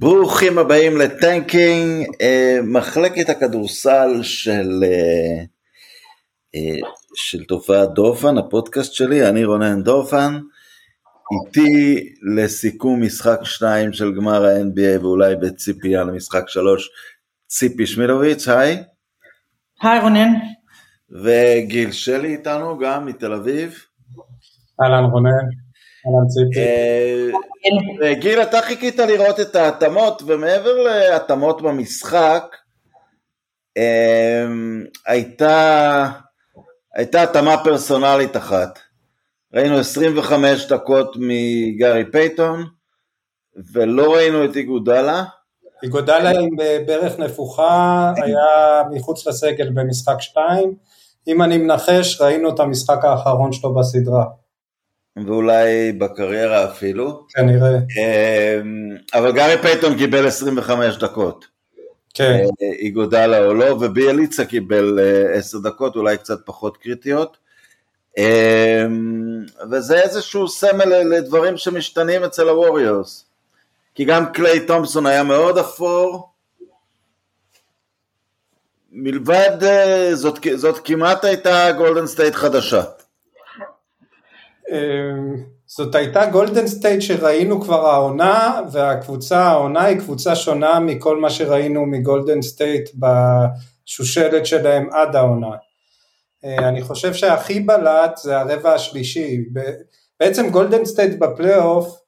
ברוכים הבאים לטנקינג, אה, מחלקת הכדורסל של, אה, אה, של תופעת דורפן, הפודקאסט שלי, אני רונן דורפן, איתי לסיכום משחק 2 של גמר ה-NBA ואולי בציפייה למשחק 3, ציפי שמילוביץ', היי. היי רונן. וגיל שלי איתנו גם מתל אביב. אהלן רונן. אה, גיל, אתה חיכית לראות את ההתאמות, ומעבר להתאמות במשחק, אה, הייתה, הייתה התאמה פרסונלית אחת. ראינו 25 דקות מגארי פייטון, ולא ראינו את איגואדלה. איגואדלה עם ברך נפוחה, היה מחוץ לסגל במשחק 2. אם אני מנחש, ראינו את המשחק האחרון שלו בסדרה. ואולי בקריירה אפילו. כנראה. אמ, אבל גארי פייטון קיבל 25 דקות. כן. איגואדלה או לא, וביאליצה קיבל 10 אה, דקות, אולי קצת פחות קריטיות. אמ, וזה איזשהו סמל לדברים שמשתנים אצל הווריורס. כי גם קליי תומפסון היה מאוד אפור. מלבד, אה, זאת, זאת כמעט הייתה גולדן סטייט חדשה. אמ, זאת הייתה גולדן סטייט שראינו כבר העונה והקבוצה העונה היא קבוצה שונה מכל מה שראינו מגולדן סטייט בשושלת שלהם עד העונה. אה, אני חושב שהכי בלט זה הרבע השלישי, בעצם גולדן סטייט בפלייאוף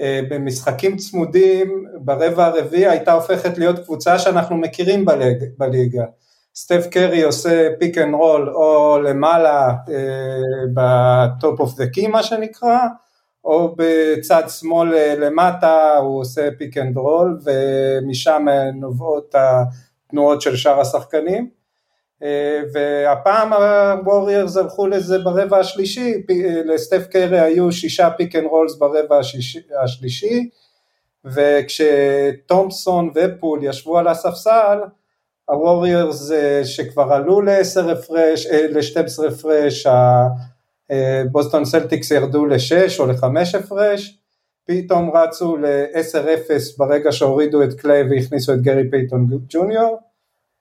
אה, במשחקים צמודים ברבע הרביעי הייתה הופכת להיות קבוצה שאנחנו מכירים בליגה. סטף קרי עושה pick and roll או למעלה ב top of the key מה שנקרא, או בצד שמאל אה, למטה הוא עושה pick and roll ומשם נובעות התנועות של שאר השחקנים. אה, והפעם הווריורס הלכו לזה ברבע השלישי, אה, לסטף קרי היו שישה pick and rolls ברבע השלישי, וכשתומפסון ופול ישבו על הספסל, הווריורס אה, שכבר עלו ל-10 הפרש, ל-12 הפרש, הבוסטון סלטיקס ירדו ל-6 או ל-5 הפרש, פתאום רצו ל-10-0 ברגע שהורידו את קליי והכניסו את גרי פייטון ג'וניור,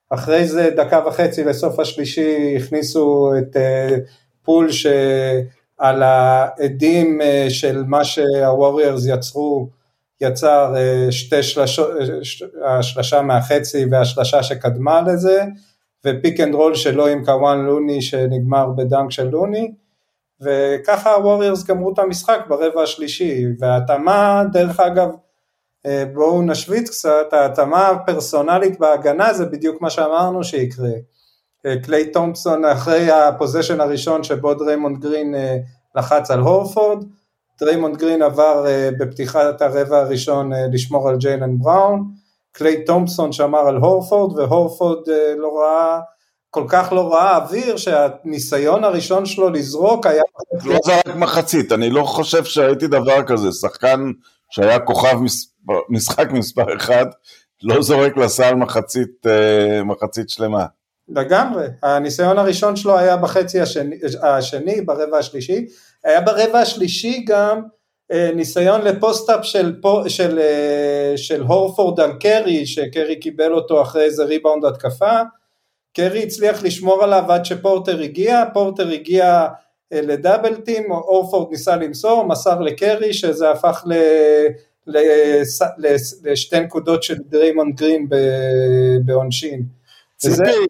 אחרי זה דקה וחצי לסוף השלישי הכניסו את אה, פול שעל האדים אה, של מה שהווריורס יצרו יצר אה, שתי שלשות, אה, השלשה מהחצי והשלשה שקדמה לזה, ו pick and roll שלו עם קבון לוני שנגמר ב dunk של לוני, וככה הווריורס גמרו את המשחק ברבע השלישי, וההתאמה דרך אגב, אה, בואו נשוויץ קצת, ההתאמה הפרסונלית בהגנה זה בדיוק מה שאמרנו שיקרה. קליי תומפסון אחרי ה possession הראשון שבו דריימונד גרין לחץ על הורפורד, דריימונד גרין עבר אה, בפתיחת הרבע הראשון אה, לשמור על ג'יילן בראון, קליי תומפסון שמר על הורפורד והורפורד uh, לא ראה, כל כך לא ראה אוויר שהניסיון הראשון שלו לזרוק היה... לא זרק מחצית, אני לא חושב שהייתי דבר כזה, שחקן שהיה כוכב. משחק מספר אחד, לא זורק לסל מחצית, uh, מחצית שלמה. לגמרי, הניסיון הראשון שלו היה בחצי השני, השני ברבע השלישי, היה ברבע השלישי גם אה, ניסיון לפוסט-אפ של, של, אה, של הורפורד על קרי, שקרי קיבל אותו אחרי איזה ריבאונד התקפה, קרי הצליח לשמור עליו עד שפורטר הגיע, פורטר הגיע אה, לדאבל טים, הורפורד ניסה למסור, מסר לקרי שזה הפך ל... לשתי נקודות של דריימון גרין בעונשין. ציפי,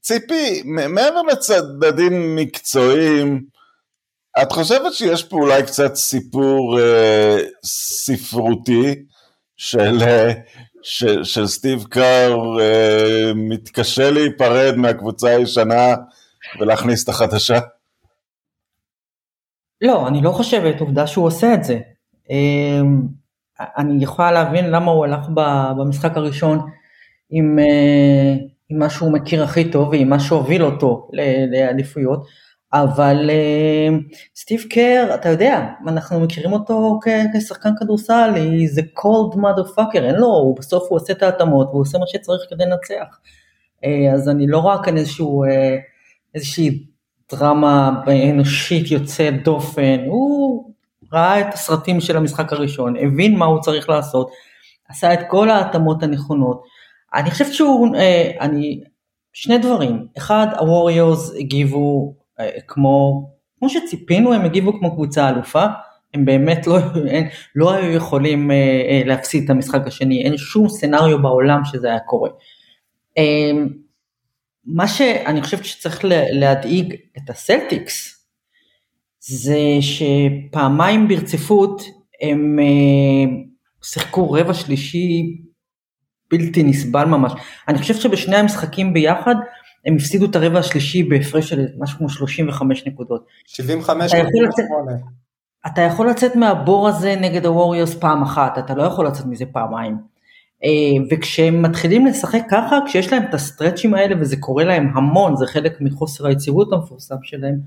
ציפי, מעבר לצדדים מקצועיים, את חושבת שיש פה אולי קצת סיפור אה, ספרותי של, אה, של, של סטיב קאר אה, מתקשה להיפרד מהקבוצה הישנה ולהכניס את החדשה? לא, אני לא חושבת, עובדה שהוא עושה את זה. אה, אני יכולה להבין למה הוא הלך במשחק הראשון עם, אה, עם מה שהוא מכיר הכי טוב ועם מה שהוביל אותו לאליפויות, אבל אה, סטיב קר, אתה יודע, אנחנו מכירים אותו כשחקן כדורסל, זה cold motherfucker, אין לו, הוא בסוף הוא עושה את ההתאמות והוא עושה מה שצריך כדי לנצח. אה, אז אני לא רואה כאן איזשהו, איזושהי דרמה אנושית יוצאת דופן, הוא ראה את הסרטים של המשחק הראשון, הבין מה הוא צריך לעשות, עשה את כל ההתאמות הנכונות. אני חושבת שהוא, אה, אני, שני דברים, אחד, הווריורס הגיבו אה, כמו, כמו שציפינו, הם הגיבו כמו קבוצה אלופה, הם באמת לא, אין, לא היו יכולים אה, אה, להפסיד את המשחק השני, אין שום סצנריו בעולם שזה היה קורה. אה, מה שאני חושבת שצריך להדאיג את הסלטיקס, זה שפעמיים ברציפות הם שיחקו רבע שלישי בלתי נסבל ממש. אני חושב שבשני המשחקים ביחד הם הפסידו את הרבע השלישי בהפרש של משהו כמו 35 נקודות. 75 נקודות. אתה יכול לצאת מהבור הזה נגד הווריורס פעם אחת, אתה לא יכול לצאת מזה פעמיים. אה, וכשהם מתחילים לשחק ככה, כשיש להם את הסטרצ'ים האלה, וזה קורה להם המון, זה חלק מחוסר היציבות המפורסם שלהם,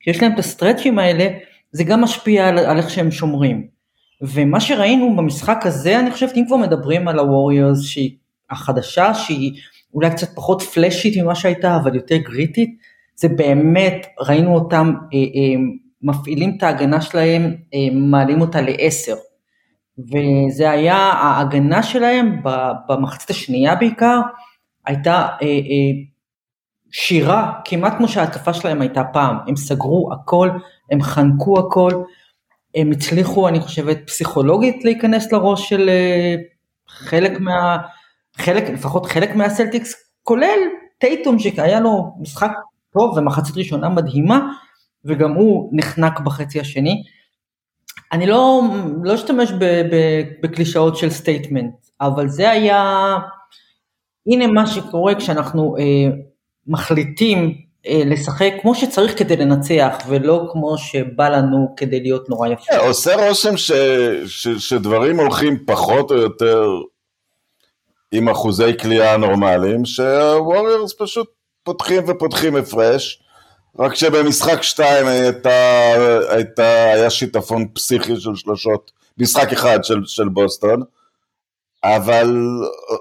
כשיש להם את הסטרצ'ים האלה, זה גם משפיע על, על איך שהם שומרים. ומה שראינו במשחק הזה, אני חושבת, אם כבר מדברים על הווריורס שהיא החדשה, שהיא אולי קצת פחות פלאשית ממה שהייתה, אבל יותר גריטית, זה באמת, ראינו אותם אה, אה, מפעילים את ההגנה שלהם, אה, מעלים אותה לעשר. וזה היה, ההגנה שלהם במחצית השנייה בעיקר, הייתה אה, אה, שירה, כמעט כמו שההתקפה שלהם הייתה פעם, הם סגרו הכל, הם חנקו הכל, הם הצליחו, אני חושבת, פסיכולוגית להיכנס לראש של אה, חלק מה... חלק, לפחות חלק מהסלטיקס, כולל טייטום שהיה לו משחק טוב ומחצית ראשונה מדהימה, וגם הוא נחנק בחצי השני. אני לא, לא אשתמש בקלישאות של statement, אבל זה היה, הנה מה שקורה כשאנחנו אה, מחליטים לשחק כמו שצריך כדי לנצח, ולא כמו שבא לנו כדי להיות נורא יפה. Yeah, עושה רושם ש, ש, שדברים הולכים פחות או יותר עם אחוזי כליאה נורמליים, שהווריורס פשוט פותחים ופותחים הפרש. רק שבמשחק שתיים הייתה, הייתה, היה שיטפון פסיכי של שלושות, משחק אחד של, של בוסטון, אבל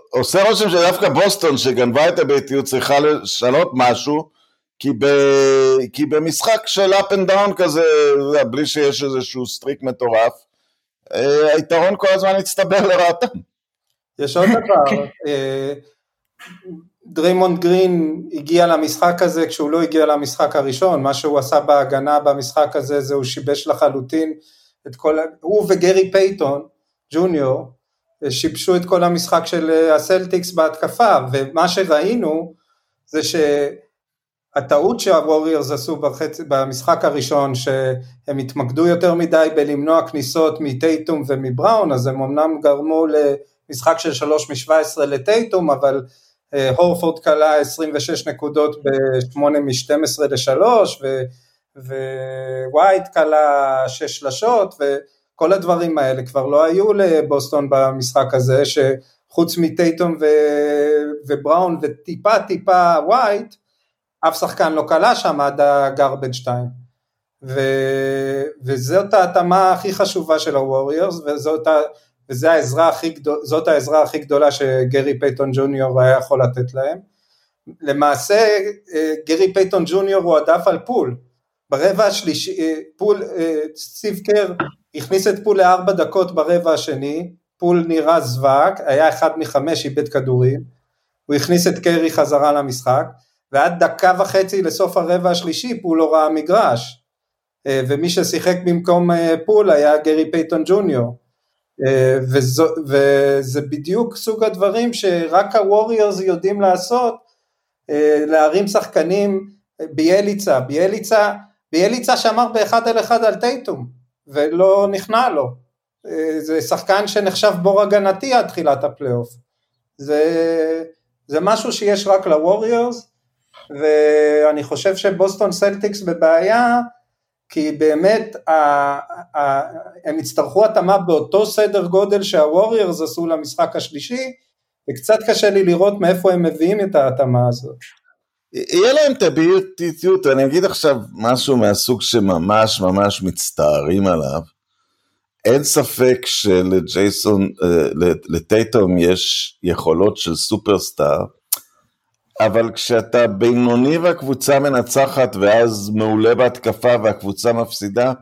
עושה רושם שדווקא בוסטון שגנבה את הביתיות צריכה לשנות משהו, כי, ב, כי במשחק של up and down כזה, בלי שיש איזשהו streak מטורף, אה, היתרון כל הזמן הצטבר לרעתם. יש עוד דבר, אה, דרימונד גרין הגיע למשחק הזה כשהוא לא הגיע למשחק הראשון, מה שהוא עשה בהגנה במשחק הזה זה הוא שיבש לחלוטין את כל, הוא וגרי פייטון ג'וניור שיבשו את כל המשחק של אה, הסלטיקס בהתקפה ומה שראינו זה שהטעות שהווריורס עשו בחצ... במשחק הראשון שהם התמקדו יותר מדי בלמנוע כניסות מטייטום ומבראון אז הם אמנם גרמו למשחק של 3 מ-17 לטייטום אבל אה, הורפורד קלע 26 נקודות ב-8 מ-12 ל-3 ווייט קלע 6 שלשות וכל הדברים האלה כבר לא היו לבוסטון במשחק הזה שחוץ מטייטום ו- ובראון וטיפה טיפה ווייט אף שחקן לא קלע שם עד ה garbage time ו- וזאת ההתאמה הכי חשובה של הווריורס וזאת וזאת העזרה הכי, גדול, העזרה הכי גדולה שגרי פייטון ג'וניור היה יכול לתת להם. למעשה אה, גרי פייטון ג'וניור הועדף על פול, ברבע השלישי, אה, פול, אה, סטיב קר הכניס את פול לארבע דקות ברבע השני, פול נראה זווק, היה אחד מחמש, איבד כדורים, הוא הכניס את קרי חזרה למשחק, ועד דקה וחצי לסוף הרבע השלישי פול לא ראה מגרש, ומי ששיחק במקום פול היה גרי פייטון ג'וניור. אה, וזו, וזה בדיוק סוג הדברים שרק הווריורס יודעים לעשות, אה, להרים שחקנים ביאליצה, ביאליצה, ביאליצה שמר באחד על אחד על טייטום ולא נכנע לו, אה, זה שחקן שנחשב בור הגנתי עד תחילת הפלייאוף, זה, זה משהו שיש רק לווריורס ואני חושב שבוסטון סלטיקס בבעיה כי באמת הם יצטרכו התאמה באותו סדר גודל שהווריורס עשו למשחק השלישי, וקצת קשה לי לראות מאיפה הם מביאים את ההתאמה הזאת. יהיה להם את הביוטיות, אני אגיד עכשיו משהו מהסוג שממש ממש מצטערים עליו. אין ספק שלג'ייסון, אה, לטייטום יש יכולות של סופרסטאר, אבל כשאתה בינוני והקבוצה מנצחת ואז מעולה בהתקפה והקבוצה מפסידה,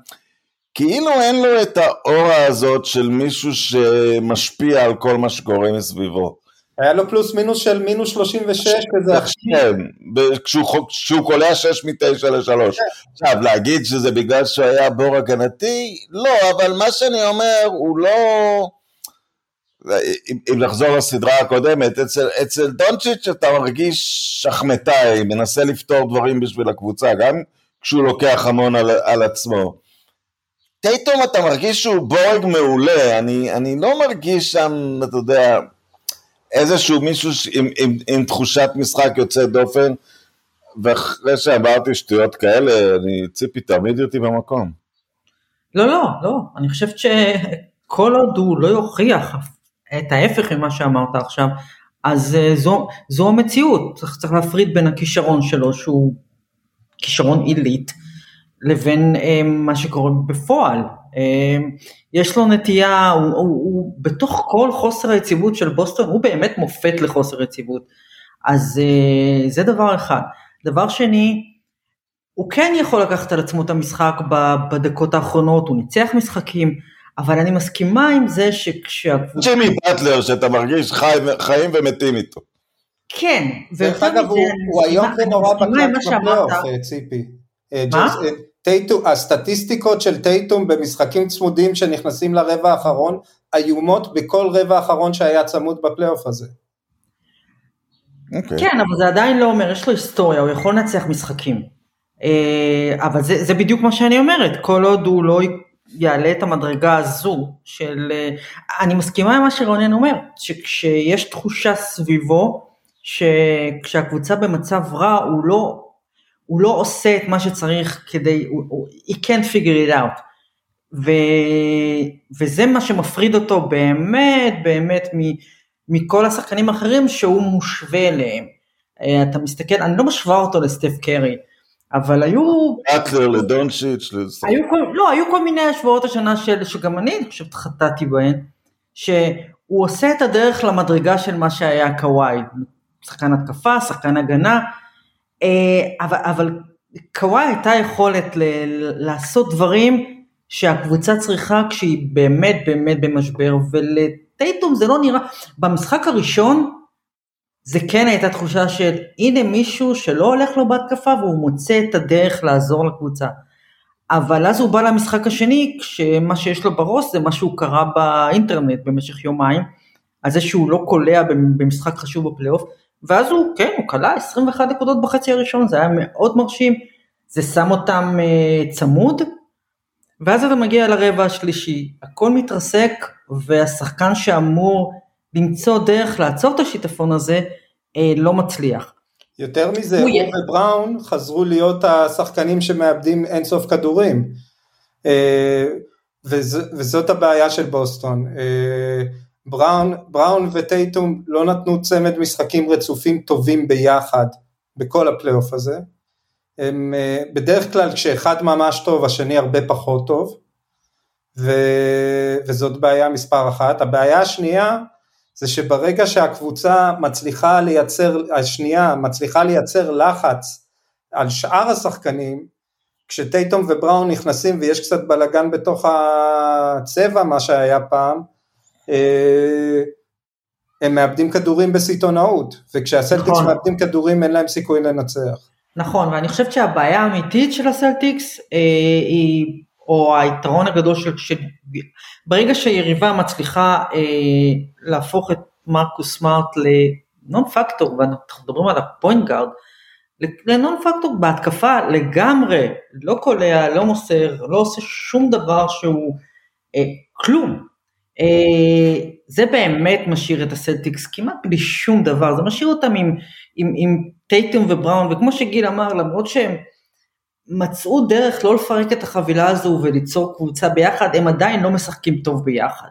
כאילו אין לו את האורה הזאת של מישהו שמשפיע על כל מה שקורה מסביבו. היה לו פלוס מינוס של מינוס 36 כזה. כן, כשהוא, כשהוא קולע 6 מ-9 ל-3. עכשיו, להגיד שזה בגלל שהוא היה בור הגנתי? לא, אבל מה שאני אומר, הוא לא... אם, אם לחזור לסדרה הקודמת, אצל, אצל דונצ'יץ' אתה מרגיש שחמטאי, מנסה לפתור דברים בשביל הקבוצה, גם כשהוא לוקח המון על, על עצמו. טייטום אתה מרגיש שהוא בורג מעולה, אני, אני לא מרגיש שם, אתה יודע, איזשהו מישהו עם, עם, עם תחושת משחק יוצא דופן, ואחרי שאמרתי שטויות כאלה, אני, ציפי תעמיד אותי במקום. לא, לא, לא, אני חושבת שכל עוד הוא לא יוכיח את ההפך ממה שאמרת עכשיו, אז uh, זו, זו המציאות, צריך, צריך להפריד בין הכישרון שלו שהוא כישרון עילית, לבין uh, מה שקורה בפועל. Uh, יש לו נטייה, הוא, הוא, הוא בתוך כל חוסר היציבות של בוסטון, הוא באמת מופת לחוסר יציבות. אז uh, זה דבר אחד. דבר שני, הוא כן יכול לקחת על עצמו את המשחק בדקות האחרונות, הוא ניצח משחקים, אבל אני מסכימה עם זה שכשהקבוצה... ג'ימי באטלר שאתה מרגיש חי, חיים ומתים איתו. כן. דרך אגב, הוא, היום זה נורא בקלט בפלייאוף, אה, ציפי. אה, מה? אה, טייטום, הסטטיסטיקות של טייטום במשחקים צמודים שנכנסים לרבע האחרון, איומות בכל רבע האחרון שהיה צמוד בפלייאוף הזה. Okay. אוקיי. כן, אבל זה עדיין לא אומר, יש לו היסטוריה, הוא יכול לנצח משחקים. אבל זה, זה בדיוק מה שאני אומרת, כל עוד הוא לא יעלה את המדרגה הזו של, אני מסכימה עם מה שרונן אומר, שכשיש תחושה סביבו, שכשהקבוצה במצב רע הוא לא, הוא לא עושה את מה שצריך כדי, he can't figure it out. ו, וזה מה שמפריד אותו באמת באמת מ, מכל השחקנים האחרים שהוא מושווה אליהם. אתה מסתכל, אני לא משווה אותו לסטף קרי, אבל היו... אטלר לדונצ'יץ'. היו כל, לא, היו כל מיני השוואות השנה של, שגם אני, אני חושבת, חטאתי בהן, שהוא עושה את הדרך למדרגה של מה שהיה קוואי, שחקן התקפה, שחקן הגנה, אה, אבל, אבל קוואי הייתה יכולת ל, לעשות דברים שהקבוצה צריכה כשהיא באמת באמת במשבר, ולטייטום זה לא נראה, במשחק הראשון, זה כן הייתה תחושה של הנה מישהו שלא הולך לו בהתקפה והוא מוצא את הדרך לעזור לקבוצה. אבל אז הוא בא למשחק השני כשמה שיש לו בראש זה מה שהוא קרא באינטרנט במשך יומיים, על זה שהוא לא קולע במשחק חשוב בפלייאוף, ואז הוא, כן, הוא קלע 21 נקודות בחצי הראשון, זה היה מאוד מרשים, זה שם אותם uh, צמוד, ואז אתה מגיע לרבע השלישי, הכל מתרסק, והשחקן שאמור למצוא דרך לעצור את השיטפון הזה, אה, לא מצליח. יותר מזה, הוא ובראון חזרו להיות השחקנים שמאבדים אינסוף כדורים. אה, וז, וזאת הבעיה של בוסטון. אה, בראון, בראון וטייטום לא נתנו צמד משחקים רצופים טובים ביחד בכל הפלייאוף הזה. הם אה, בדרך כלל כשאחד ממש טוב השני הרבה פחות טוב ו, וזאת בעיה מספר אחת. הבעיה השנייה זה שברגע שהקבוצה מצליחה לייצר, השנייה מצליחה לייצר לחץ על שאר השחקנים, כשטייטום ובראון נכנסים ויש קצת בלאגן בתוך הצבע, מה שהיה פעם, אה, הם מאבדים כדורים בסיטונאות, וכשהסלטיקס נכון. מאבדים כדורים אין להם סיכוי לנצח. נכון, ואני חושבת שהבעיה האמיתית של הסלטיקס אה, היא או היתרון הגדול של, של ברגע שיריבה מצליחה אה, להפוך את מרקוס סמארט ל non-factor, ואנחנו מדברים על ה point guard, ל non-factor בהתקפה לגמרי, לא קולע, לא מוסר, לא עושה שום דבר שהוא אה, כלום. אה, זה באמת משאיר את הסלטיקס כמעט בלי שום דבר, זה משאיר אותם עם, עם, עם טייטום ובראון, וכמו שגיל אמר, למרות שהם מצאו דרך לא לפרק את החבילה הזו וליצור קבוצה ביחד, הם עדיין לא משחקים טוב ביחד.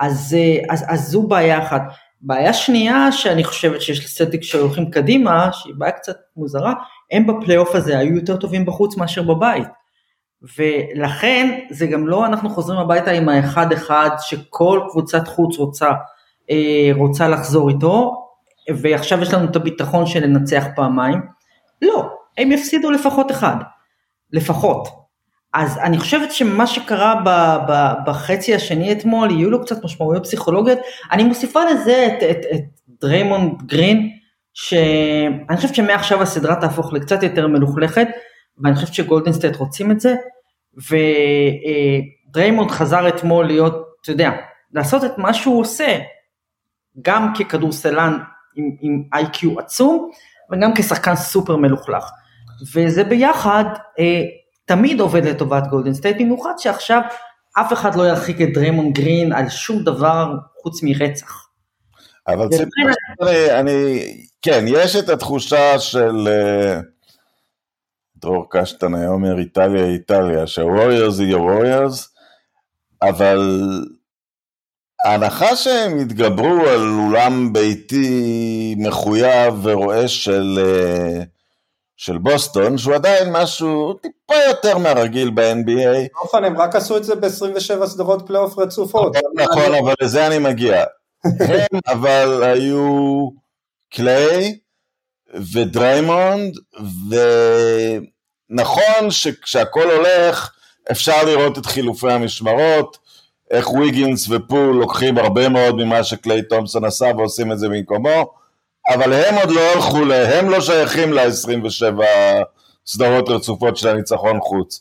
אז, אה, אז, אז זו בעיה אחת. בעיה שנייה שאני חושבת שיש לסלטיק שהולכים קדימה, שהיא בעיה קצת מוזרה, הם בפלייאוף הזה היו יותר טובים בחוץ מאשר בבית. ולכן זה גם לא אנחנו חוזרים הביתה עם האחד אחד שכל קבוצת חוץ רוצה, אה, רוצה לחזור איתו, ועכשיו יש לנו את הביטחון של לנצח פעמיים. לא, הם יפסידו לפחות אחד, לפחות. אז אני חושבת שמה שקרה ב, ב, בחצי השני אתמול, יהיו לו קצת משמעויות פסיכולוגיות. אני מוסיפה לזה את, את, את דריימונד גרין, שאני חושבת שמעכשיו הסדרה תהפוך לקצת יותר מלוכלכת, ואני חושבת שגולדנסטייט רוצים את זה, ודריימונד חזר אתמול להיות, אתה יודע, לעשות את מה שהוא עושה, גם ככדורסלן עם, IQ עצום, וגם כשחקן סופר מלוכלך. וזה ביחד אה, תמיד עובד לטובת גולדן סטייט, במיוחד שעכשיו אף אחד לא ירחיק את דריימונד גרין על שום דבר חוץ מרצח. אבל ציפי, אני, אני, כן, יש את התחושה של אה, דרור קשטן היה אומר איטליה איטליה, שהווריורס היא ווריורס, אבל ההנחה שהם יתגברו על אולם ביתי מחויב ורועש של, אה, של בוסטון, שהוא עדיין משהו טיפה יותר מהרגיל ב-NBA. באופן הם רק עשו את זה ב-27 סדרות פלייאוף רצופות. נכון, אבל לזה אני מגיע. הם אבל היו קליי ודריימונד, ונכון שכשהכול הולך, אפשר לראות את חילופי המשמרות, איך ויגינס ופול לוקחים הרבה מאוד ממה שקליי תומפסון עשה ועושים את זה במקומו, אבל הם עוד לא הלכו, הם לא שייכים ל-27 סדרות רצופות של הניצחון חוץ.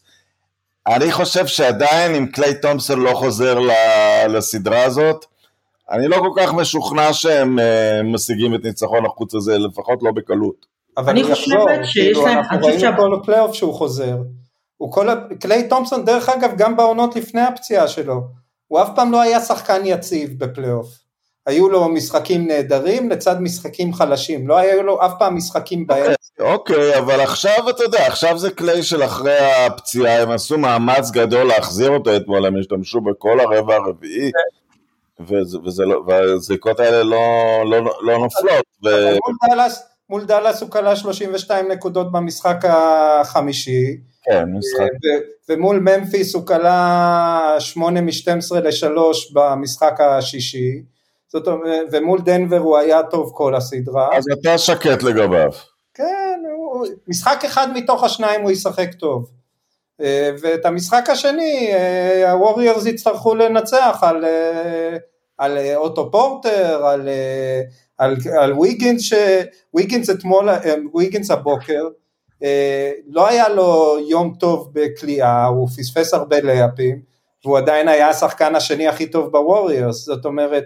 אני חושב שעדיין אם קליי תומפסון לא חוזר לסדרה הזאת, אני לא כל כך משוכנע שהם uh, משיגים את ניצחון החוץ הזה, לפחות לא בקלות. אבל אני חושבת שיש כאילו, להם, אנחנו ראינו כל הפלייאוף שהוא חוזר. הוא כל, קליי תומפסון דרך אגב גם בעונות לפני הפציעה שלו, הוא אף פעם לא היה שחקן יציב בפלייאוף. היו לו משחקים נהדרים לצד משחקים חלשים, לא היו לו אף פעם משחקים באמצע. אוקיי, okay, אבל עכשיו אתה יודע, עכשיו זה קליי של אחרי הפציעה, הם עשו מאמץ גדול להחזיר אותו אתמול, הם השתמשו בכל הרבע הרביעי, לא, והזריקות האלה לא, לא, לא נופלות. מול, דלס הוא כלה 32 נקודות במשחק החמישי. כן, משחק. ומול ממפיס הוא כלה 8 מ-12 ל-3 במשחק השישי. זאת אומרת, ומול דנבר הוא היה טוב כל הסדרה. אז אתה שקט לגביו. כן, הוא, משחק אחד מתוך השניים הוא ישחק טוב. אה, ואת המשחק השני, אה, הווריורס יצטרכו לנצח על, אה, על אוטו פורטר, על, על, על ויגינס, וויגינס אתמול, ויגינס הבוקר, לא היה לו יום טוב בכליאה, הוא פספס הרבה לאפים, והוא עדיין היה השחקן השני הכי טוב בווריורס, זאת אומרת,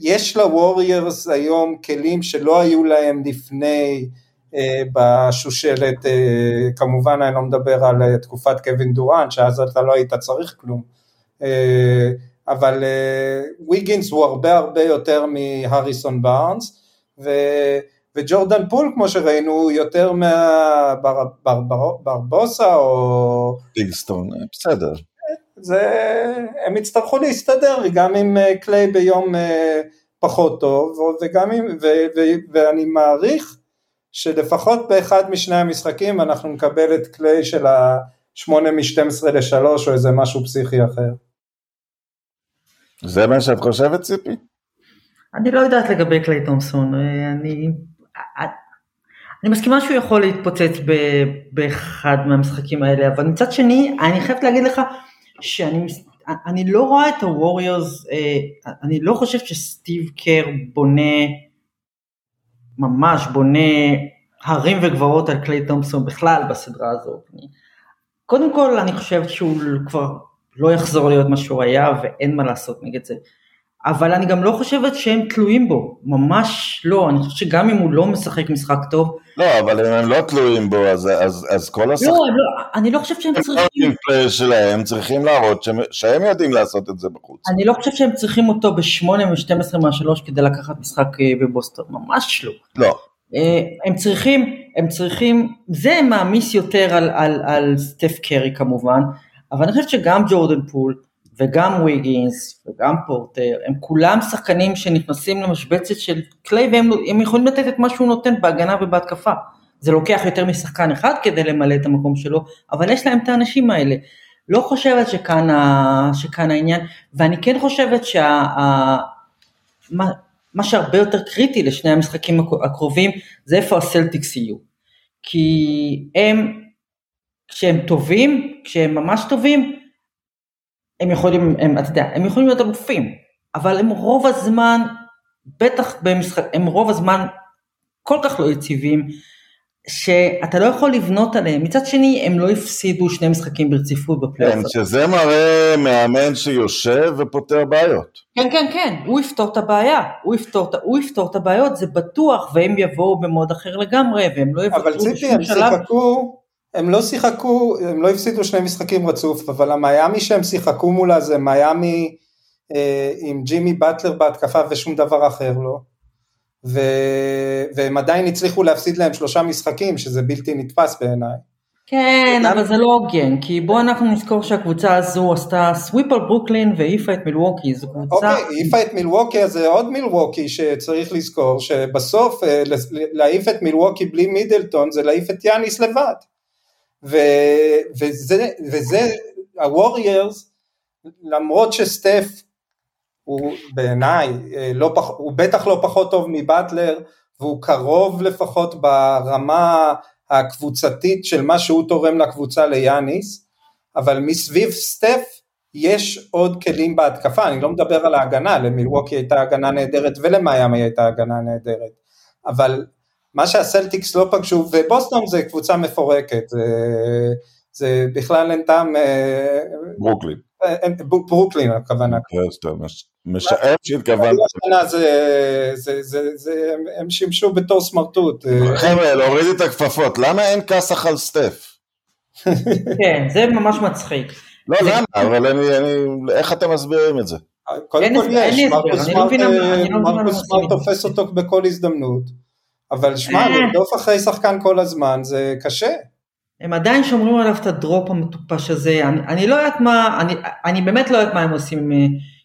יש לווריורס היום כלים שלא היו להם לפני אה, בשושלת, אה, כמובן אני לא מדבר על אה, תקופת קווין דורן, שאז אתה לא היית צריך כלום, אבל ויגינס הוא הרבה הרבה יותר מהריסון בארנס, ו... וג'ורדן פול כמו שראינו הוא יותר מהברבוסה או... פיגסטון, בסדר. זה, הם יצטרכו להסתדר גם עם קליי ביום פחות טוב, וגם עם, ו, ו, ואני מעריך שלפחות באחד משני המשחקים אנחנו נקבל את קליי של ה-8 מ-12 ל-3 או איזה משהו פסיכי אחר. זה מה שאת חושבת ציפי? אני לא יודעת לגבי קליי תומסון, אני, אני מסכימה שהוא יכול להתפוצץ ב, באחד מהמשחקים האלה, אבל מצד שני, אני חייבת להגיד לך שאני אני לא רואה את הווריורס, אה, אני לא חושב שסטיב קר בונה ממש בונה הרים וגברות על קליי תומפסון בכלל בסדרה הזאת. קודם כל אני חושב שהוא כבר לא יחזור להיות מה שהוא היה ואין מה לעשות נגד זה. אבל אני גם לא חושבת שהם תלויים בו, ממש לא, אני חושבת שגם אם הוא לא משחק משחק טוב... לא, אבל אם הם לא תלויים בו, אז, אז, אז כל השחקנים... לא, לא, אני לא חושבת שהם צריכים... הם שלהם צריכים להראות שהם, שהם יודעים לעשות את זה בחוץ. אני לא חושב שהם צריכים אותו ב-8 ו-12 מהשלוש כדי לקחת משחק אה, בבוסטון, ממש לא. לא. אה, הם צריכים, הם צריכים, זה מעמיס יותר על, על, על סטף קרי כמובן, אבל אני חושבת שגם ג'ורדן פול, וגם ויגינס וגם פורטר, הם כולם שחקנים שנכנסים למשבצת של קליי והם יכולים לתת את מה שהוא נותן בהגנה ובהתקפה. זה לוקח יותר משחקן אחד כדי למלא את המקום שלו, אבל יש להם את האנשים האלה. לא חושבת שכאן, ה, שכאן העניין, ואני כן חושבת שה... ה, מה, מה שהרבה יותר קריטי לשני המשחקים הקרובים זה איפה הסלטיקס יהיו. כי הם כשהם טובים, כשהם ממש טובים, הם יכולים, הם, אתה יודע, הם יכולים להיות אלופים, אבל הם רוב הזמן, בטח במשחק, הם רוב הזמן כל כך לא יציבים, שאתה לא יכול לבנות עליהם. מצד שני, הם לא הפסידו שני משחקים ברציפות בפלייאוף. כן, שזה מראה מאמן שיושב ופותר בעיות. כן, כן, כן, הוא יפתור את הבעיה, הוא יפתור, הוא יפתור את הבעיות, זה בטוח, והם יבואו במוד אחר לגמרי, והם לא יוותרו אבל ציפי, הם שיחקו, הם לא שיחקו, הם לא הפסידו שני משחקים רצוף, אבל המיאמי שהם שיחקו מולה זה מיאמי אה, עם ג'ימי באטלר בהתקפה ושום דבר אחר לא. ו... והם עדיין הצליחו להפסיד להם שלושה משחקים, שזה בלתי נתפס בעיניי. כן, אבל זה לא הוגן, כי בואו אנחנו נזכור שהקבוצה הזו עשתה סוויפ על ברוקלין והעיפה את מילווקי, זו קבוצה... אוקיי, העיפה את מילווקי, אז זה עוד מילווקי שצריך לזכור, שבסוף אה, להעיף את מילווקי בלי מידלטון זה להעיף את יאניס לבד. ו... וזה, וזה, הווריירס, למרות שסטף הוא בעיניי, אה, לא פח, הוא בטח לא פחות טוב מבטלר, והוא קרוב לפחות ברמה הקבוצתית של מה שהוא תורם לקבוצה ליאניס, אבל מסביב סטף יש עוד כלים בהתקפה, אני לא מדבר על ההגנה, למילווקי הייתה הגנה נהדרת ולמיאמי הייתה הגנה נהדרת, אבל מה שהסלטיקס לא פגשו, ובוסטון זה קבוצה מפורקת, זה, זה בכלל אין טעם... אה, ברוקלין. ברוקלין הכוונה. משער שהתכוונת. הם שימשו בתור סמרטוט. חבר'ה, להוריד את הכפפות, למה אין כסח על סטף? כן, זה ממש מצחיק. לא, למה? אבל אני, איך אתם מסבירים את זה? קודם כל יש, מרקוס סמארט תופס אותו בכל הזדמנות, אבל שמע, לרדוף אחרי שחקן כל הזמן זה קשה. הם עדיין שומרים עליו את הדרופ המטופש הזה, אני, אני לא יודעת מה, אני, אני באמת לא יודעת מה הם עושים,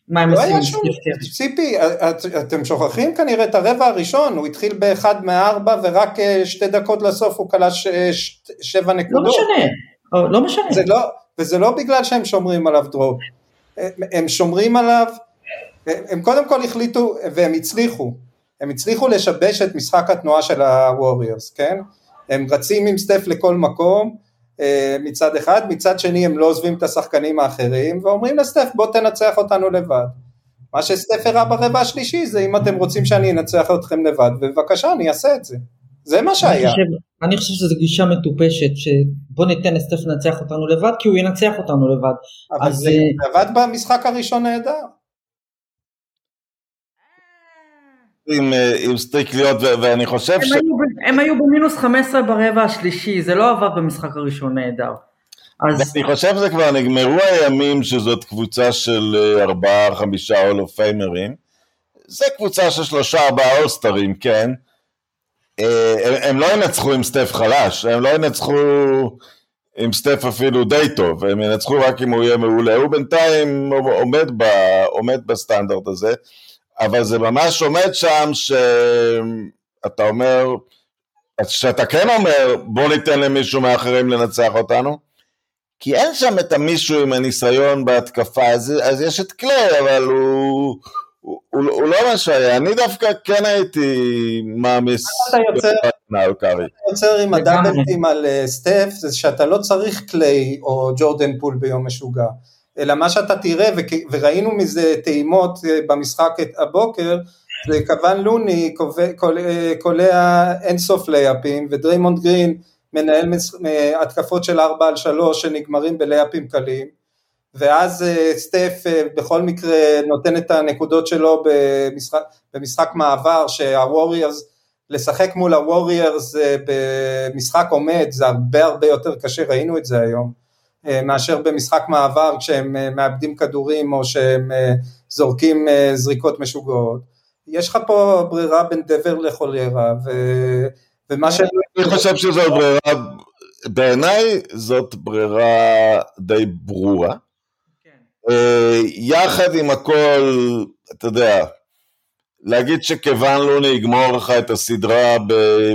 מה הם לא עושים סטיפטר. ציפי, את, אתם שוכחים כנראה את הרבע הראשון, הוא התחיל באחד מארבע ורק אה, שתי דקות לסוף הוא כלה שבע נקודות. לא משנה, לא משנה. זה לא, וזה לא בגלל שהם שומרים עליו דרופ, הם שומרים עליו, הם קודם כל החליטו, והם הצליחו, הם הצליחו לשבש את משחק התנועה של הווריורס, כן? הם רצים עם סטף לכל מקום אה, מצד אחד, מצד שני הם לא עוזבים את השחקנים האחרים ואומרים לסטף בוא תנצח אותנו לבד. מה שסטף הראה ברבע השלישי זה אם אתם רוצים שאני אנצח אתכם לבד, בבקשה אני אעשה את זה. זה מה שהיה. אני חושב, אני חושב שזו גישה מטופשת, שבוא ניתן לסטף לנצח אותנו לבד, כי הוא ינצח אותנו לבד. אבל זה אה, עבד במשחק הראשון נהדר. עם, אה, עם סטריקליות ואני חושב הם ש... היו, הם היו במינוס 15 ברבע השלישי, זה לא עבד במשחק הראשון נהדר. אז... אני חושב שזה כבר נגמרו הימים שזאת קבוצה של אה, ארבעה, חמישה אולופיימרים. זה קבוצה של שלושה, ארבעה אולסטרים, כן. אה, הם, הם לא ינצחו עם סטף חלש, הם לא ינצחו עם סטף אפילו די טוב, הם ינצחו רק אם הוא יהיה מעולה. הוא בינתיים עומד, ב, עומד בסטנדרט הזה. אבל זה ממש עומד שם שאתה אומר, שאתה כן אומר, בוא ניתן למישהו מאחרים לנצח אותנו, כי אין שם את המישהו עם הניסיון בהתקפה, אז, אז יש את קליי, אבל הוא, הוא, הוא, הוא לא מה שהיה, אני דווקא כן הייתי מעמיס אתה יוצר? עם הדאבלטים על אה, סטף, זה שאתה לא צריך קליי או ג'ורדן פול ביום משוגע. אלא מה שאתה תראה, וראינו מזה טעימות אה, במשחק הבוקר, זה כוון לוני קולע אינסוף לייפים, ודריימונד גרין מנהל התקפות של 4 על 3 שנגמרים בלייפים קלים, ואז אה, סטף אה, בכל מקרה נותן את הנקודות שלו במשחק, במשחק מעבר, שהווריירס, לשחק מול הווריירס במשחק עומד זה הרבה הרבה יותר קשה, ראינו את זה היום. אה, מאשר במשחק מעבר כשהם אה, מאבדים כדורים או שהם אה, זורקים זריקות משוגעות. יש לך פה ברירה בין דבר לחולרה, ו... ומה ש... אני חושב שזאת ברירה, בעיניי זאת ברירה די ברורה. כן. יחד עם הכל, אתה יודע, להגיד שקוון לוני יגמור לך את הסדרה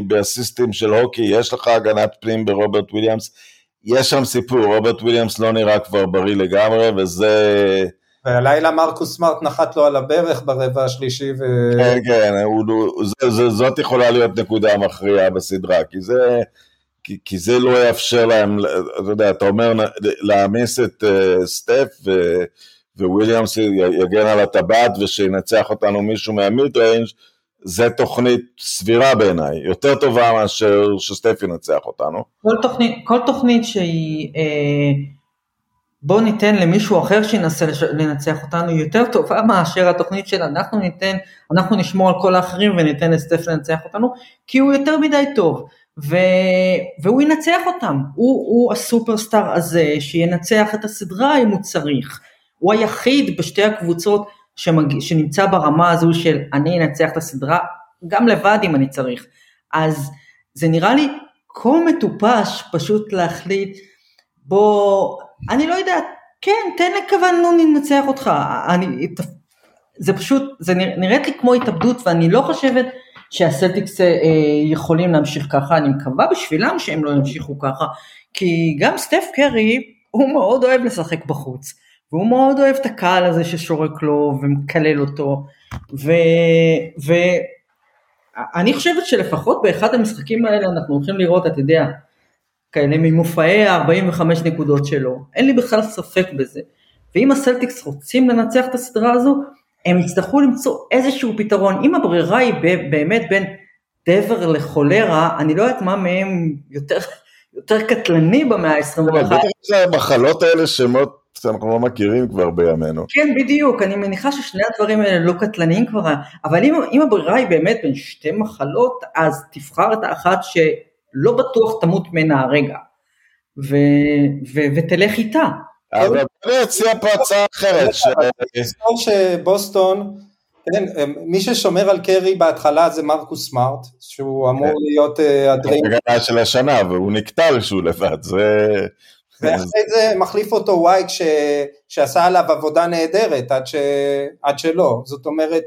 באסיסטים של הוקי, יש לך הגנת פנים ברוברט וויליאמס, יש שם סיפור, רוברט וויליאמס לא נראה כבר בריא לגמרי, וזה... והלילה מרקוס סמארט נחת לו על הברך ברבע השלישי ו... כן, כן, הוא, זה, זה, זאת יכולה להיות נקודה מכריעה בסדרה, כי זה, כי, כי זה לא יאפשר להם, אתה יודע, אתה אומר להעמיס את uh, סטף ו, וויליאמס יגן על הטבעת ושינצח אותנו מישהו מה mid-range, זה תוכנית סבירה בעיניי, יותר טובה מאשר שסטף ינצח אותנו. כל תוכנית, כל תוכנית שהיא, אה, בוא ניתן למישהו אחר שינסה לנצח אותנו, יותר טובה מאשר התוכנית של אנחנו ניתן, אנחנו נשמור על כל האחרים וניתן לסטף לנצח אותנו, כי הוא יותר מדי טוב. ו... והוא ינצח אותם, הוא, הוא הסופרסטאר הזה שינצח את הסדרה אם הוא צריך, הוא היחיד בשתי הקבוצות שמג... שנמצא ברמה הזו של אני אנצח את הסדרה גם לבד אם אני צריך, אז זה נראה לי כה מטופש פשוט להחליט בוא, אני לא יודעת, כן תן לכוון לנצח אותך, אני, זה פשוט, זה נראית לי כמו התאבדות ואני לא חושבת שהסלטיקס אה, יכולים להמשיך ככה, אני מקווה בשבילם שהם לא ימשיכו ככה, כי גם סטף קרי הוא מאוד אוהב לשחק בחוץ, והוא מאוד אוהב את הקהל הזה ששורק לו ומקלל אותו, ואני חושבת שלפחות באחד המשחקים האלה אנחנו הולכים לראות, אתה יודע, כאלה ממופעי ה-45 נקודות שלו, אין לי בכלל ספק בזה, ואם הסלטיקס רוצים לנצח את הסדרה הזו, הם יצטרכו למצוא איזשהו פתרון. אם הברירה היא באמת בין דבר לחולרה, אני לא יודעת מה מהם יותר, יותר קטלני במאה ה-21. בטח המחלות האלה שמות שאנחנו לא מכירים כבר בימינו. כן, בדיוק, אני מניחה ששני הדברים האלה לא קטלניים כבר, אבל אם, אם הברירה היא באמת בין שתי מחלות, אז תבחר את האחת שלא בטוח תמות ממנה הרגע, ו, ו, ותלך איתה. אבל אני אציע פה הצעה אחרת. תזכור שבוסטון, כן, מי ששומר על קרי בהתחלה זה מרקוס סמארט, שהוא אמור כן. להיות אה, הדרים. הגנה של השנה, והוא נקטע כשהוא לבד, זה... ואחרי זה מחליף אותו וייט ש... שעשה עליו עבודה נהדרת עד, ש... עד שלא, זאת אומרת,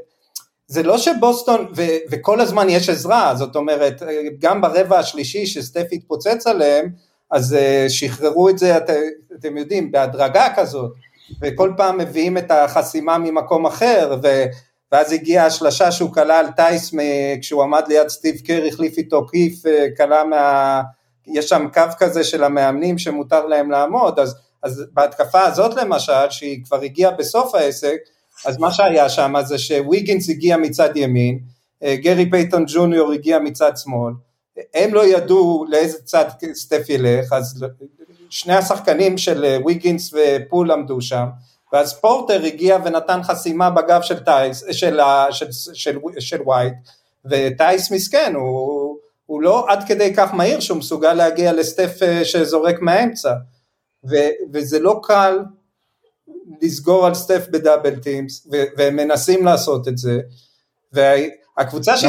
זה לא שבוסטון, ו... וכל הזמן יש עזרה, זאת אומרת, גם ברבע השלישי שסטף התפוצץ עליהם, אז uh, שחררו את זה, את, אתם יודעים, בהדרגה כזאת, וכל פעם מביאים את החסימה ממקום אחר, ו, ואז הגיעה השלשה שהוא כלה על טייס כשהוא עמד ליד סטיב קר, החליף איתו כיף, כלה אה, מה... יש שם קו כזה של המאמנים שמותר להם לעמוד, אז, אז בהתקפה הזאת למשל, שהיא כבר הגיעה בסוף העסק, אז מה שהיה שם זה שוויגינס הגיע מצד ימין, אה, גרי פייטון ג'וניור הגיע מצד שמאל, הם לא ידעו לאיזה צד סטף ילך, אז שני השחקנים של ויגינס ופול עמדו שם, ואז פורטר הגיע ונתן חסימה בגב של טייס, של, של, של, של ווייט, וטייס מסכן, הוא, הוא לא עד כדי כך מהיר שהוא מסוגל להגיע לסטף אה, שזורק מהאמצע, ו, וזה לא קל לסגור על סטף ב double teams, והם מנסים לעשות את זה, והקבוצה ש...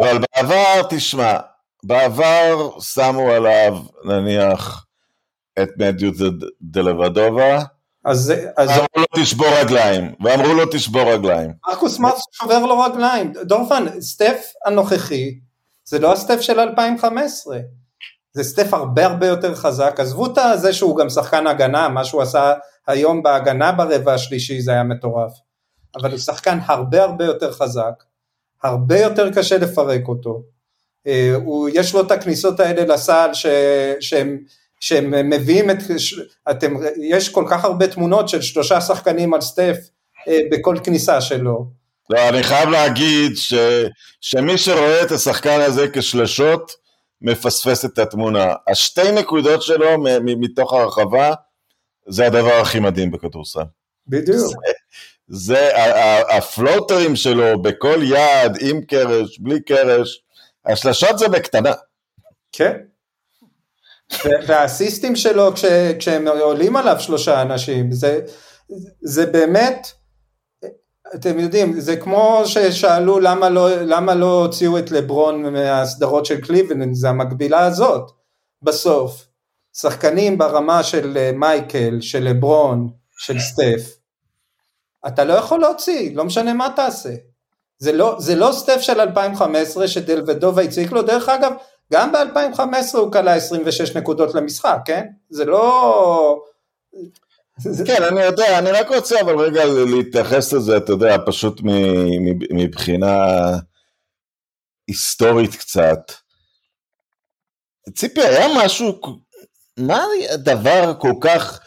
אבל בעבר, תשמע, בעבר שמו עליו נניח את מדיו דלבדובה, אז, אז... אמרו לו תשבור רגליים, ואמרו לו תשבור רגליים. מרקוס מרקוס שובר לו רגליים, דורפן, סטף הנוכחי, זה לא הסטף של 2015, זה סטף הרבה הרבה יותר חזק, עזבו את זה שהוא גם שחקן הגנה, מה שהוא עשה היום בהגנה ברבע השלישי זה היה מטורף, אבל הוא שחקן הרבה הרבה יותר חזק, הרבה יותר קשה לפרק אותו. אה, הוא, יש לו את הכניסות האלה לסל ש, שהם, שהם מביאים את, אתם, יש כל כך הרבה תמונות של שלושה שחקנים על סטף אה, בכל כניסה שלו. לא, אני חייב להגיד ש, שמי שרואה את השחקן הזה כשלשות, מפספס את התמונה. השתי נקודות שלו מתוך הרחבה, זה הדבר הכי מדהים בכדורסל. בדיוק. זה, זה הפלוטרים שלו בכל יעד, עם קרש, בלי קרש, השלשות זה בקטנה. כן. והאסיסטים שלו כש, כשהם עולים עליו שלושה אנשים, זה, זה באמת, אתם יודעים, זה כמו ששאלו למה לא, למה לא הוציאו את לברון מהסדרות של קליבלנד, זה המקבילה הזאת, בסוף. שחקנים ברמה של מייקל, של לברון, של סטף, אתה לא יכול להוציא, לא משנה מה תעשה. זה לא, זה לא סטף של 2015 שדלבדובה הציג לו, דרך אגב, גם ב-2015 הוא כלה 26 נקודות למשחק, כן? זה לא... כן, אני יודע, אני רק רוצה אבל רגע להתייחס לזה, אתה יודע, פשוט מבחינה היסטורית קצת. ציפי, היה משהו, מה הדבר כל כך...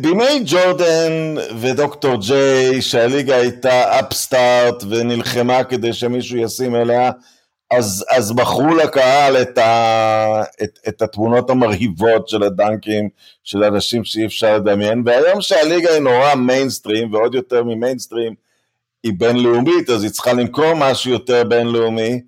בימי ג'ורדן ודוקטור ג'יי, שהליגה הייתה אפסטארט ונלחמה כדי שמישהו ישים אליה, אז, אז מכרו לקהל את, ה, את, את התמונות המרהיבות של הדנקים של אנשים שאי אפשר לדמיין, והיום שהליגה היא נורא מיינסטרים, ועוד יותר ממיינסטרים, היא בינלאומית, אז היא צריכה למכור משהו יותר בינלאומי.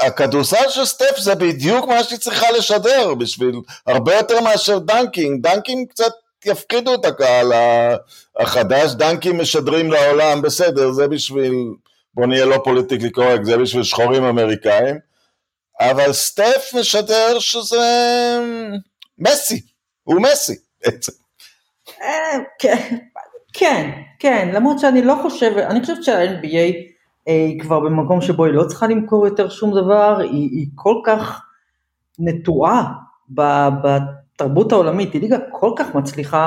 הכדורסל של סטף זה בדיוק מה שהיא צריכה לשדר בשביל הרבה יותר מאשר dunking, dunking קצת יפחידו את הקהל החדש, דנקים משדרים לעולם, בסדר, זה בשביל, בוא נהיה לא politically correct, זה בשביל שחורים אמריקאים, אבל סטף משדר שזה מסי, הוא מסי בעצם. אה, כן, כן, כן, למרות שאני לא חושבת, אני חושבת שה-NBA היא כבר במקום שבו היא לא צריכה למכור יותר שום דבר, היא, היא כל כך נטועה בתרבות העולמית, היא ליגה כל כך מצליחה,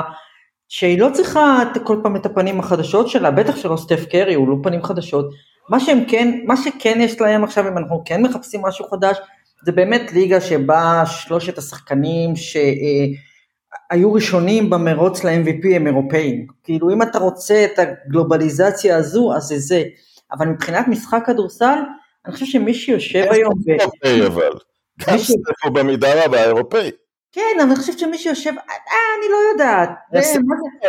שהיא לא צריכה כל פעם את הפנים החדשות שלה, בטח שלא סטף קרי, הוא לא פנים חדשות. מה שהם כן, מה שכן יש להם עכשיו, אם אנחנו כן מחפשים משהו חדש, זה באמת ליגה שבה שלושת השחקנים שהיו ראשונים במרוץ ל-MVP הם אירופאים. כאילו אם אתה רוצה את הגלובליזציה הזו, אז זה זה. אבל מבחינת משחק כדורסל, אני חושב שמי שיושב היום... אירופאי אבל, גם סטף הוא במידה רבה אירופאי. כן, אבל אני חושבת שמי שיושב, אה, אני לא יודעת.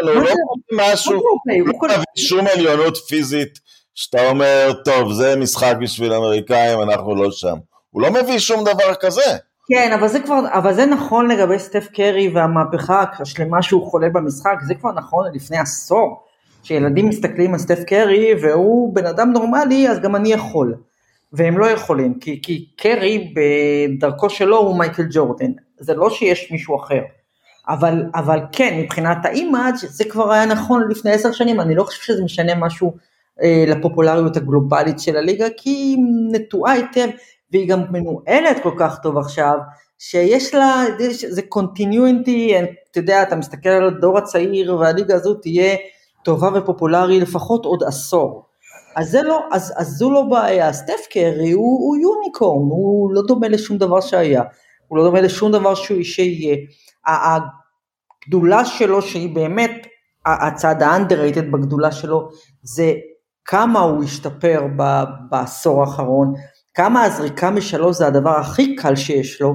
הוא לא משהו, הוא לא מביא שום עליונות פיזית, שאתה אומר, טוב, זה משחק בשביל אמריקאים, אנחנו לא שם. הוא לא מביא שום דבר כזה. כן, אבל זה כבר, אבל זה נכון לגבי סטף קרי והמהפכה השלמה שהוא חולה במשחק, זה כבר נכון לפני עשור. שילדים מסתכלים על סטף קרי והוא בן אדם נורמלי אז גם אני יכול והם לא יכולים כי, כי קרי בדרכו שלו הוא מייקל ג'ורדן זה לא שיש מישהו אחר אבל, אבל כן מבחינת האימאג' זה כבר היה נכון לפני עשר שנים אני לא חושב שזה משנה משהו לפופולריות הגלובלית של הליגה כי היא נטועה היטב והיא גם מנוהלת כל כך טוב עכשיו שיש לה, זה קונטיניוינטי, אתה יודע, אתה מסתכל על הדור הצעיר והליגה הזו תהיה טובה ופופולרי לפחות עוד עשור. אז זה לא, אז, אז זו לא בעיה, סטף קרי הוא, הוא יוניקורן, הוא לא דומה לשום דבר שהיה, הוא לא דומה לשום דבר שהוא, שיהיה. הגדולה שלו שהיא באמת הצד האנדררייטד בגדולה שלו זה כמה הוא השתפר ב, בעשור האחרון, כמה הזריקה משלוש זה הדבר הכי קל שיש לו,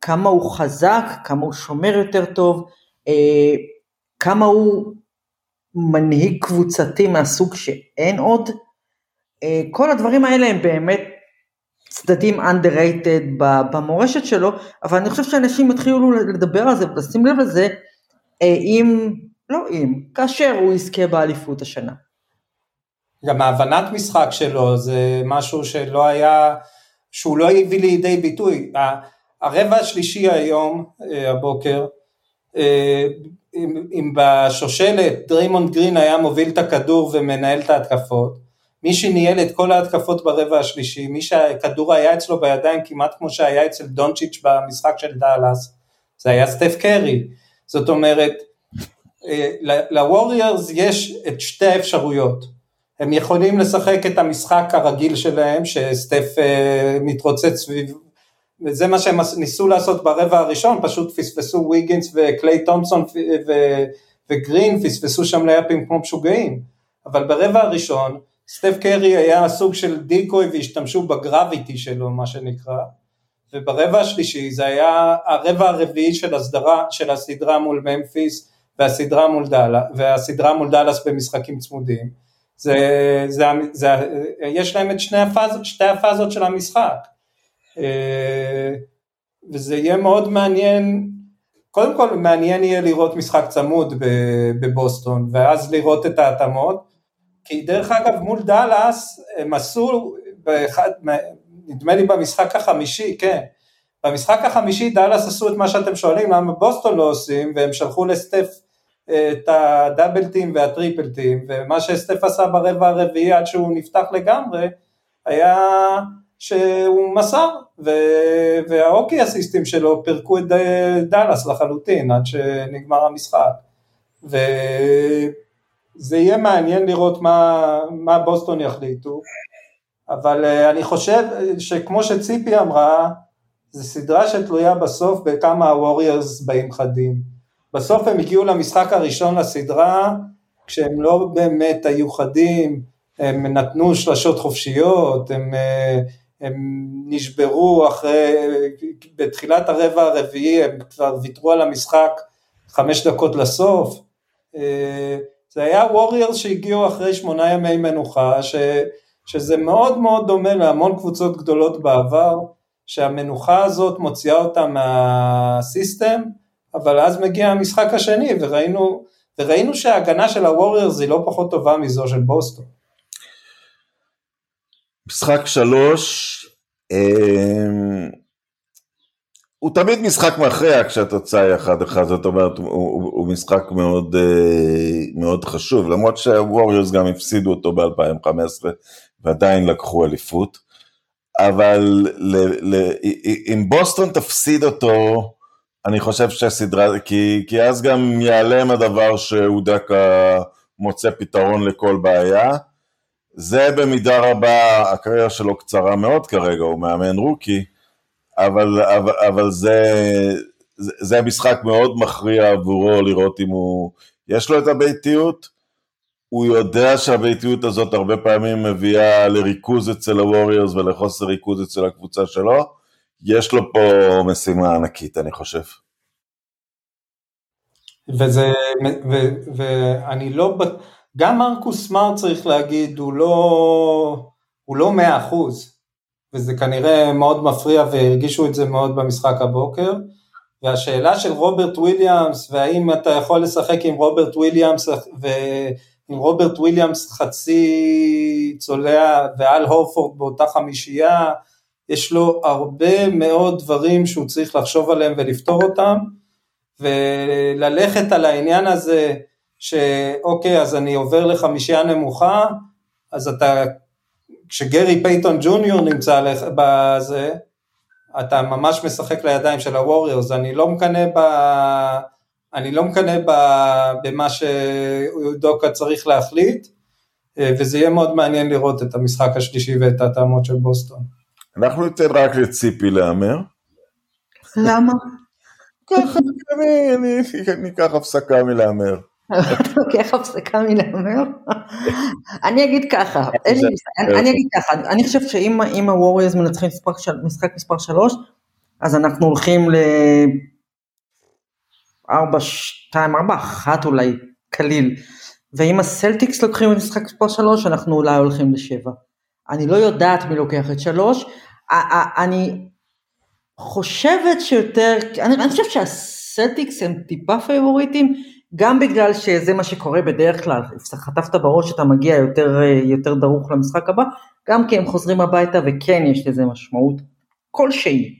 כמה הוא חזק, כמה הוא שומר יותר טוב, אה, כמה הוא מנהיג קבוצתי מהסוג שאין עוד, אה, כל הדברים האלה הם באמת צדדים underrated במורשת שלו, אבל אני חושב שאנשים יתחילו לדבר על זה ולשים לב לזה, אה, אם, לא אם, כאשר הוא יזכה באליפות השנה. גם ההבנת משחק שלו זה משהו שלא היה, שהוא לא הביא לידי ביטוי. הרבע השלישי היום, אה, הבוקר, אם, אם בשושלת דריימונד גרין היה מוביל את הכדור ומנהל את ההתקפות, מי שניהל את כל ההתקפות ברבע השלישי, מי שהכדור היה אצלו בידיים כמעט כמו שהיה אצל דונצ'יץ' במשחק של דאלאס, זה היה סטף קרי. זאת אומרת, אה, לווריורס יש את שתי האפשרויות. הם יכולים לשחק את המשחק הרגיל שלהם, שסטף אה, מתרוצץ סביב וזה מה שהם ניסו לעשות ברבע הראשון, פשוט פספסו ויגינס וקליי תומפסון וגרין, פספסו שם לאפים כמו משוגעים. אבל ברבע הראשון, סטף קרי היה סוג של דיקוי והשתמשו בגרביטי שלו, מה שנקרא, וברבע השלישי זה היה הרבע הרביעי של הסדרה, של הסדרה מול ממפיס והסדרה מול דאלאס במשחקים צמודים. זה, זה, זה, יש להם את שני הפאז, שתי הפאזות של המשחק. אה, וזה יהיה מאוד מעניין, קודם כל מעניין יהיה לראות משחק צמוד בבוסטון ואז לראות את ההתאמות, כי דרך אגב מול דאלאס הם עשו, באחד, נדמה לי במשחק החמישי, כן, במשחק החמישי דאלאס עשו את מה שאתם שואלים למה בוסטון לא עושים והם שלחו לסטף את הדאבל טים והטריפל טים ומה שסטף עשה ברבע הרביעי עד שהוא נפתח לגמרי היה שהוא מסר, והאוקי אסיסטים שלו פירקו את דאלאס לחלוטין עד שנגמר המשחק. וזה יהיה מעניין לראות מה, מה בוסטון יחליטו. אבל אה, אני חושב שכמו שציפי אמרה, זו סדרה שתלויה בסוף בכמה הווריורס באים חדים. בסוף הם הגיעו למשחק הראשון לסדרה, כשהם לא באמת היו חדים, הם נתנו שלשות חופשיות, הם, אה, הם נשברו אחרי, בתחילת הרבע הרביעי הם כבר ויתרו על המשחק חמש דקות לסוף. אה, זה היה ווריורס שהגיעו אחרי שמונה ימי מנוחה, ש, שזה מאוד מאוד דומה להמון קבוצות גדולות בעבר, שהמנוחה הזאת מוציאה אותם מהסיסטם, אבל אז מגיע המשחק השני וראינו, וראינו שההגנה של הווריורס היא לא פחות טובה מזו של בוסטון. משחק שלוש, אה, הוא תמיד משחק מכריע כשהתוצאה היא אחת אחת, זאת אומרת, הוא, הוא, הוא משחק מאוד, אה, מאוד חשוב, למרות שהווריורס גם הפסידו אותו ב-2015 ועדיין לקחו אליפות, אבל ל, ל, אם בוסטון תפסיד אותו, אני חושב שהסדרה, כי, כי אז גם ייעלם הדבר שהוא דווקא מוצא פתרון לכל בעיה. זה במידה רבה, הקריירה שלו קצרה מאוד כרגע, הוא מאמן רוקי, אבל, אבל, אבל זה, זה, זה משחק מאוד מכריע עבורו לראות אם הוא, יש לו את הביתיות, הוא יודע שהביתיות הזאת הרבה פעמים מביאה לריכוז אצל הווריורס ולחוסר ריכוז אצל הקבוצה שלו, יש לו פה משימה ענקית אני חושב. וזה, ו, ואני לא, גם מרקוס סמארט צריך להגיד, הוא לא, הוא לא מאה אחוז, וזה כנראה מאוד מפריע והרגישו את זה מאוד במשחק הבוקר, והשאלה של רוברט וויליאמס, והאם אתה יכול לשחק עם רוברט וויליאמס, ועם רוברט וויליאמס חצי צולע ואל הורפורד באותה חמישייה, יש לו הרבה מאוד דברים שהוא צריך לחשוב עליהם ולפתור אותם, וללכת על העניין הזה שאוקיי, אז אני עובר לחמישייה נמוכה, אז אתה, כשגרי פייטון ג'וניור נמצא בזה, אתה ממש משחק לידיים של הווריורס, אני לא מקנא ב... אני לא מקנא. במה שדוקה צריך להחליט, וזה יהיה מאוד מעניין לראות את המשחק השלישי ואת הטעמות של בוסטון. אנחנו ניתן רק לציפי להמר. למה? ככה, אני אקח הפסקה מלהמר. לוקח הפסקה מלהמר? אני אגיד ככה, אני אגיד ככה, אני חושב שאם הווריורס מנצחים משחק מספר 3, אז אנחנו הולכים ל... 4, 2, 4, 1 אולי, קליל. ואם הסלטיקס לוקחים משחק מספר 3, אנחנו אולי הולכים ל-7. אני לא יודעת מי לוקח את 3, אני חושבת שיותר, אני, אני חושב שהסלטיקס הם טיפה פייבוריטים, גם בגלל שזה מה שקורה בדרך כלל, חטפת בראש שאתה מגיע יותר, יותר דרוך למשחק הבא, גם כי הם חוזרים הביתה וכן יש לזה משמעות כלשהי.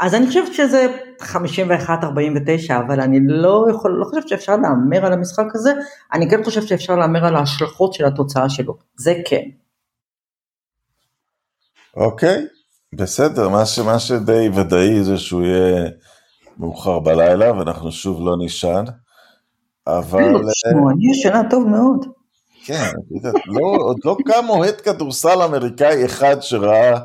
אז אני חושבת שזה 51-49, אבל אני לא יכול, לא חושבת שאפשר להמר על המשחק הזה, אני כן חושבת שאפשר להמר על ההשלכות של התוצאה שלו, זה כן. אוקיי, בסדר, מה, ש, מה שדי ודאי זה שהוא יהיה מאוחר בלילה ואנחנו שוב לא נישן. אבל... אני ישנה טוב מאוד. כן, לא, עוד לא קם אוהד כדורסל אמריקאי אחד שראה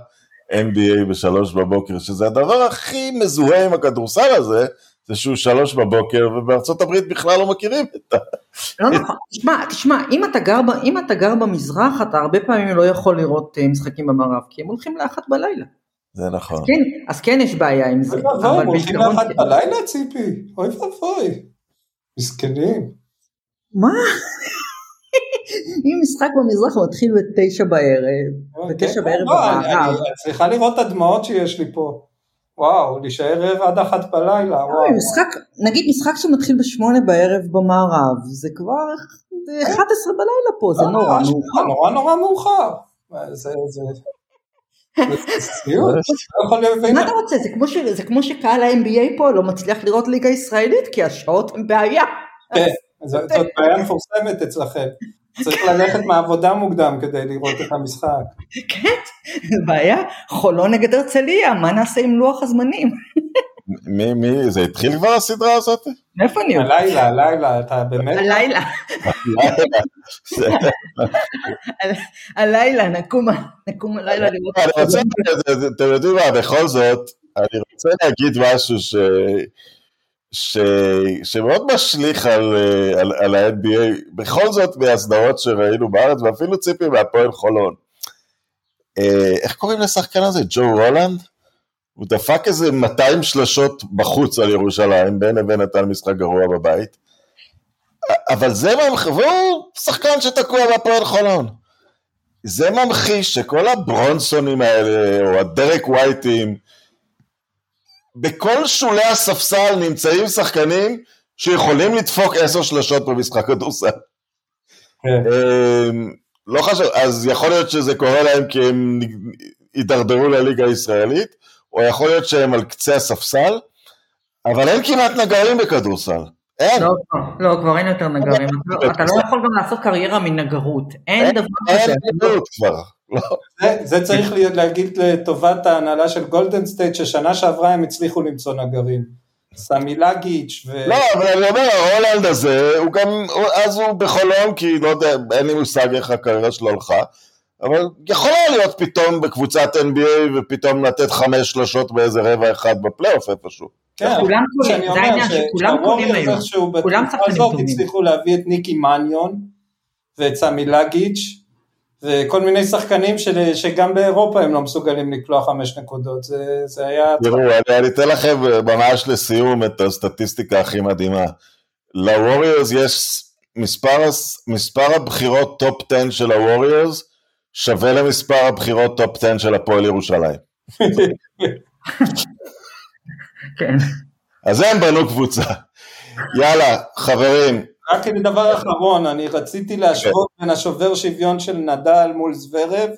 NBA בשלוש בבוקר, שזה הדבר הכי מזוהה עם הכדורסל הזה, זה שהוא שלוש בבוקר, ובארצות הברית בכלל לא מכירים את ה... לא נכון, תשמע, תשמע, אם אתה, גר, אם אתה גר במזרח, אתה הרבה פעמים לא יכול לראות אה, משחקים במערב, כי הם הולכים לאחת בלילה. זה נכון. אז כן, אז כן יש בעיה עם זה. אוי ואבוי, הם הולכים לאחת בלילה ציפי? אוי ואבוי. מסכנים. מה? אם משחק במזרח מתחיל בתשע בערב, בתשע בערב לא, במערב. את צריכה לראות את הדמעות שיש לי פה. וואו, להישאר רבע עד אחת בלילה, וואו. משחק, נגיד משחק שמתחיל בשמונה בערב במערב, זה כבר 11 בלילה פה, זה נורא מאוחר. נורא נורא מאוחר. זה, זה... מה אתה רוצה, זה כמו שקהל ה-NBA פה לא מצליח לראות ליגה ישראלית כי השעות הן בעיה. כן, זאת בעיה מפורסמת אצלכם. צריך ללכת מהעבודה מוקדם כדי לראות את המשחק. כן, בעיה, חולון נגד הרצליה, מה נעשה עם לוח הזמנים? מי, מי, זה התחיל כבר הסדרה הזאת? מאיפה אני יודעת? הלילה, הלילה, אתה באמת? הלילה, הלילה, נקום, נקום הלילה לראות. אני רוצה, אתם יודעים מה, בכל זאת, אני רוצה להגיד משהו ש... ש... שמאוד משליך על, אה, על, על ה-NBA, בכל זאת מהסדרות שראינו בארץ, ואפילו ציפי מהפועל חולון. אה, איך קוראים לשחקן הזה? ג'ו רולנד? הוא דפק איזה 200 שלשות בחוץ על ירושלים, בין לבין נתן משחק גרוע בבית. אבל זה ממחיש, והוא שחקן שתקוע בהפועל חולון. זה ממחיש שכל הברונסונים האלה, או הדרק ווייטים, בכל שולי הספסל נמצאים שחקנים שיכולים לדפוק עשר שלשות במשחק כדורסל. כן. אמ, לא חשוב, אז יכול להיות שזה קורה להם כי הם הידרדרו לליגה הישראלית, או יכול להיות שהם על קצה הספסל, אבל אין כמעט נגרים בכדורסל. אין. לא, לא, כבר אין יותר נגרים. אתה לא- לא יכול גם לעשות קריירה מנגרות. אין דבר אין כזה. גדות כבר. לא. זה- זה צריך להיות- להגיד לטובת ההנהלה של גולדן סטייט, ששנה שעברה הם הצליחו למצוא נגרים. סמי לגיץ' ו... לא, אבל אני אומר, הרולנד הזה, הוא גם, אז הוא בחולון, כי לא יודע, אין לי מושג איך הקריירה שלו הלכה, אבל יכול היה להיות פתאום בקבוצת NBA ופתאום לתת חמש שלושות באיזה רבע אחד בפלייאוף איפשהו. כן, כולם שאני זה העניין שכולם שהווריורס היום. כולם שחקנים הזאת טובים. הצליחו להביא את ניקי מניון ואת סמיילגיץ' וכל מיני שחקנים של, שגם באירופה הם לא מסוגלים לקלוע חמש נקודות, זה, זה היה... תראו, אני, אני אתן לכם ממש לסיום את הסטטיסטיקה הכי מדהימה. לווריורס יש מספר, מספר הבחירות טופ 10 של הווריורס שווה למספר הבחירות טופ 10 של הפועל ירושלים. כן. אז הם בנו קבוצה. יאללה, חברים, רק דבר אחרון, אני רציתי להשוות בין השובר שוויון של נדל מול זוורב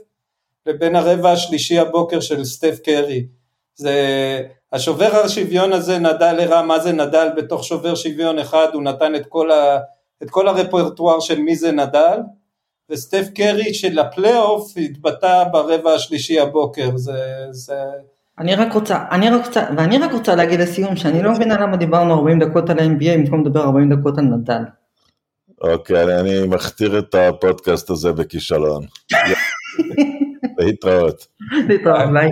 לבין הרבע השלישי הבוקר של סטף קרי. זה, השובר השוויון הזה, נדל הראה מה זה נדל בתוך שובר שוויון אחד, הוא נתן את כל, ה, את כל הרפרטואר של מי זה נדל, וסטף קרי של הפלייאוף התבטא ברבע השלישי הבוקר, זה, זה אני רק רוצה, אני רק רוצה, ואני רק רוצה להגיד לסיום שאני לא מבינה למה דיברנו 40 דקות על ה-NBA במקום לדבר 40 דקות על נדאל. אוקיי, אני, אני מכתיר את הפודקאסט הזה בכישלון. להתראות. להתראות, ביי.